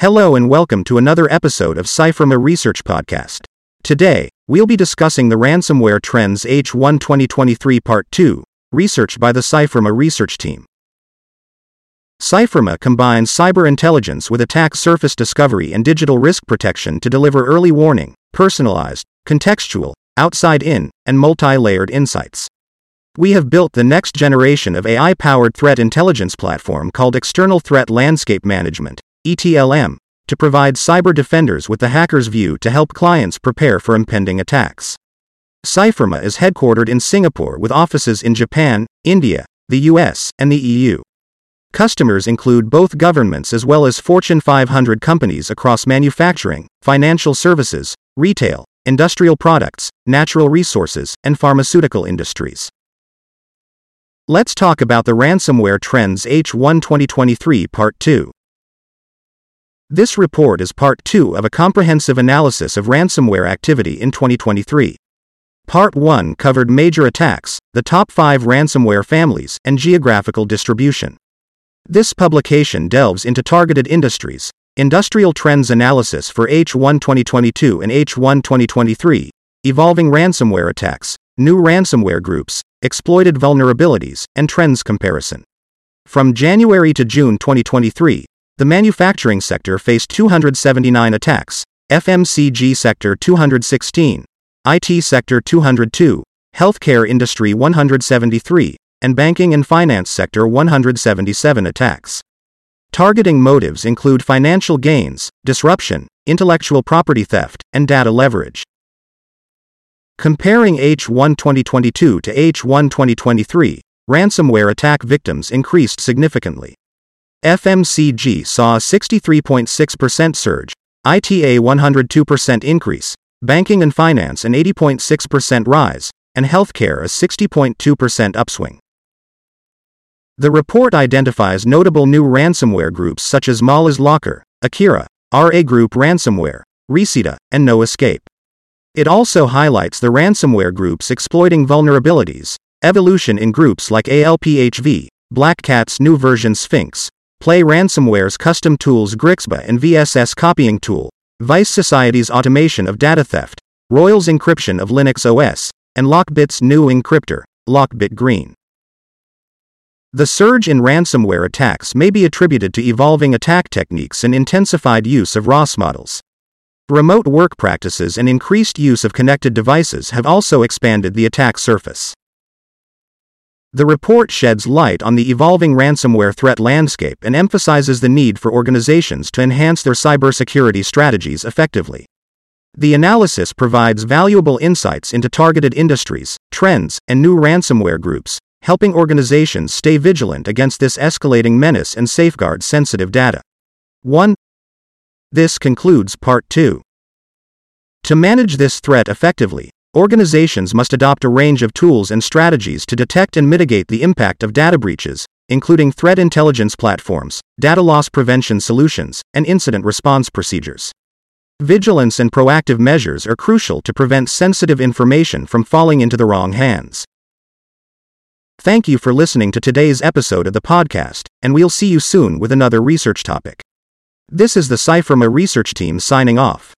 Hello and welcome to another episode of Cyfirma Research Podcast. Today, we'll be discussing the Ransomware Trends H1 2023 Part 2, research by the Cyfirma research team. Cyfirma combines cyber intelligence with attack surface discovery and digital risk protection to deliver early warning, personalized, contextual, outside in, and multi layered insights. We have built the next generation of AI powered threat intelligence platform called External Threat Landscape Management ETLM, to provide cyber defenders with the hacker's view to help clients prepare for impending attacks. Cyfirma is headquartered in Singapore with offices in Japan, India, the US, and the EU. Customers include both governments as well as Fortune 500 companies across manufacturing, financial services, retail, industrial products, natural resources, and pharmaceutical industries. Let's talk about the ransomware trends H1 2023 Part 2. This report is part 2 of a comprehensive analysis of ransomware activity in 2023. Part 1 covered major attacks, the top 5 ransomware families, and geographical distribution. This publication delves into targeted industries, industrial trends analysis for H1 2022 and H1 2023, evolving ransomware attacks, new ransomware groups, exploited vulnerabilities, and trends comparison. From January to June 2023, the manufacturing sector faced 279 attacks, FMCG sector 216, IT sector 202, healthcare industry 173, and banking and finance sector 177 attacks. Targeting motives include financial gains, disruption, intellectual property theft, and data leverage. Comparing H1 2022 to H1 2023, ransomware attack victims increased significantly. FMCG saw a 63.6% surge, ITA 102% increase, banking and finance an 80.6% rise, and healthcare a 60.2% upswing. The report identifies notable new ransomware groups such as Malas Locker, Akira, RA Group Ransomware, Rhysida, and No Escape. It also highlights the ransomware groups exploiting vulnerabilities, evolution in groups like ALPHV, Black Cat's new version Sphynx, Play Ransomware's custom tools Grixba and VSS copying tool, Vice Society's automation of data theft, Royal's encryption of Linux OS, and Lockbit's new encryptor, Lockbit Green. The surge in ransomware attacks may be attributed to evolving attack techniques and intensified use of RaaS models. Remote work practices and increased use of connected devices have also expanded the attack surface. The report sheds light on the evolving ransomware threat landscape and emphasizes the need for organizations to enhance their cybersecurity strategies effectively. The analysis provides valuable insights into targeted industries, trends, and new ransomware groups, helping organizations stay vigilant against this escalating menace and safeguard sensitive data. 1. This concludes Part 2. To manage this threat effectively, Organizations must adopt a range of tools and strategies to detect and mitigate the impact of data breaches, including threat intelligence platforms, data loss prevention solutions, and incident response procedures. Vigilance and proactive measures are crucial to prevent sensitive information from falling into the wrong hands. Thank you for listening to today's episode of the podcast, and we'll see you soon with another research topic. This is the Cyfirma research team signing off.